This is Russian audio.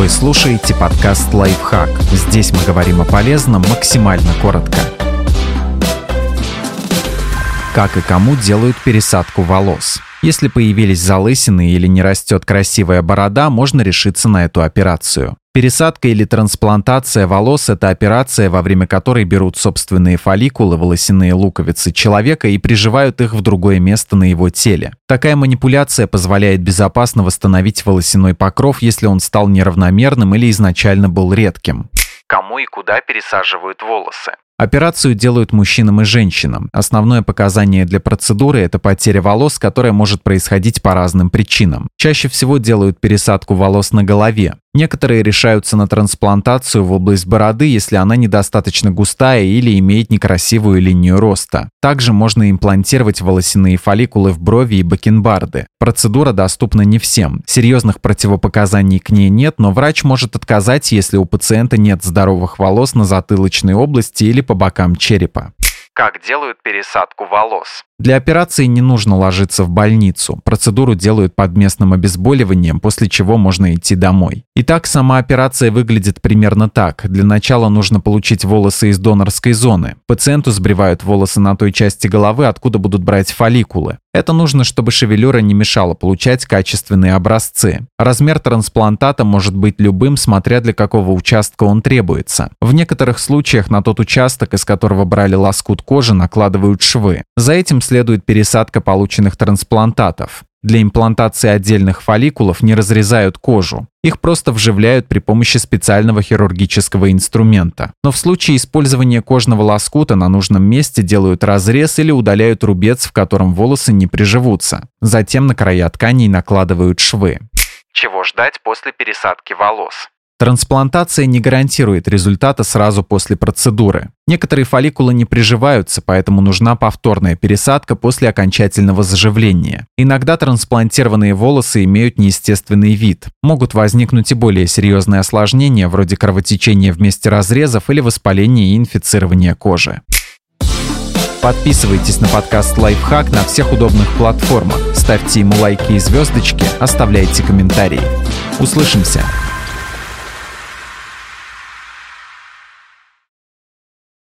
Вы слушаете подкаст «Лайфхак». Здесь мы говорим о полезном максимально коротко. Как и кому делают пересадку волос? Если появились залысины или не растет красивая борода, можно решиться на эту операцию. Пересадка или трансплантация волос – это операция, во время которой берут собственные фолликулы, волосяные луковицы человека и приживают их в другое место на его теле. Такая манипуляция позволяет безопасно восстановить волосяной покров, если он стал неравномерным или изначально был редким. Кому и куда пересаживают волосы? Операцию делают мужчинам и женщинам. Основное показание для процедуры – это потеря волос, которая может происходить по разным причинам. Чаще всего делают пересадку волос на голове. Некоторые решаются на трансплантацию в область бороды, если она недостаточно густая или имеет некрасивую линию роста. Также можно имплантировать волосяные фолликулы в брови и бакенбарды. Процедура доступна не всем. Серьезных противопоказаний к ней нет, но врач может отказать, если у пациента нет здоровых волос на затылочной области или по бокам черепа. Как делают пересадку волос? Для операции не нужно ложиться в больницу. Процедуру делают под местным обезболиванием, после чего можно идти домой. Итак, сама операция выглядит примерно так. Для начала нужно получить волосы из донорской зоны. Пациенту сбривают волосы на той части головы, откуда будут брать фолликулы. Это нужно, чтобы шевелюра не мешала получать качественные образцы. Размер трансплантата может быть любым, смотря для какого участка он требуется. В некоторых случаях на тот участок, из которого брали лоскут кожи, накладывают швы. За этим следует пересадка полученных трансплантатов. Для имплантации отдельных фолликулов не разрезают кожу. Их просто вживляют при помощи специального хирургического инструмента. Но в случае использования кожного лоскута на нужном месте делают разрез или удаляют рубец, в котором волосы не приживутся. Затем на края тканей накладывают швы. Чего ждать после пересадки волос? Трансплантация не гарантирует результата сразу после процедуры. Некоторые фолликулы не приживаются, поэтому нужна повторная пересадка после окончательного заживления. Иногда трансплантированные волосы имеют неестественный вид. Могут возникнуть и более серьезные осложнения, вроде кровотечения в разрезов или воспаления и инфицирования кожи. Подписывайтесь на подкаст «Лайфхак» на всех удобных платформах, ставьте ему лайки и звездочки, оставляйте комментарии. Услышимся!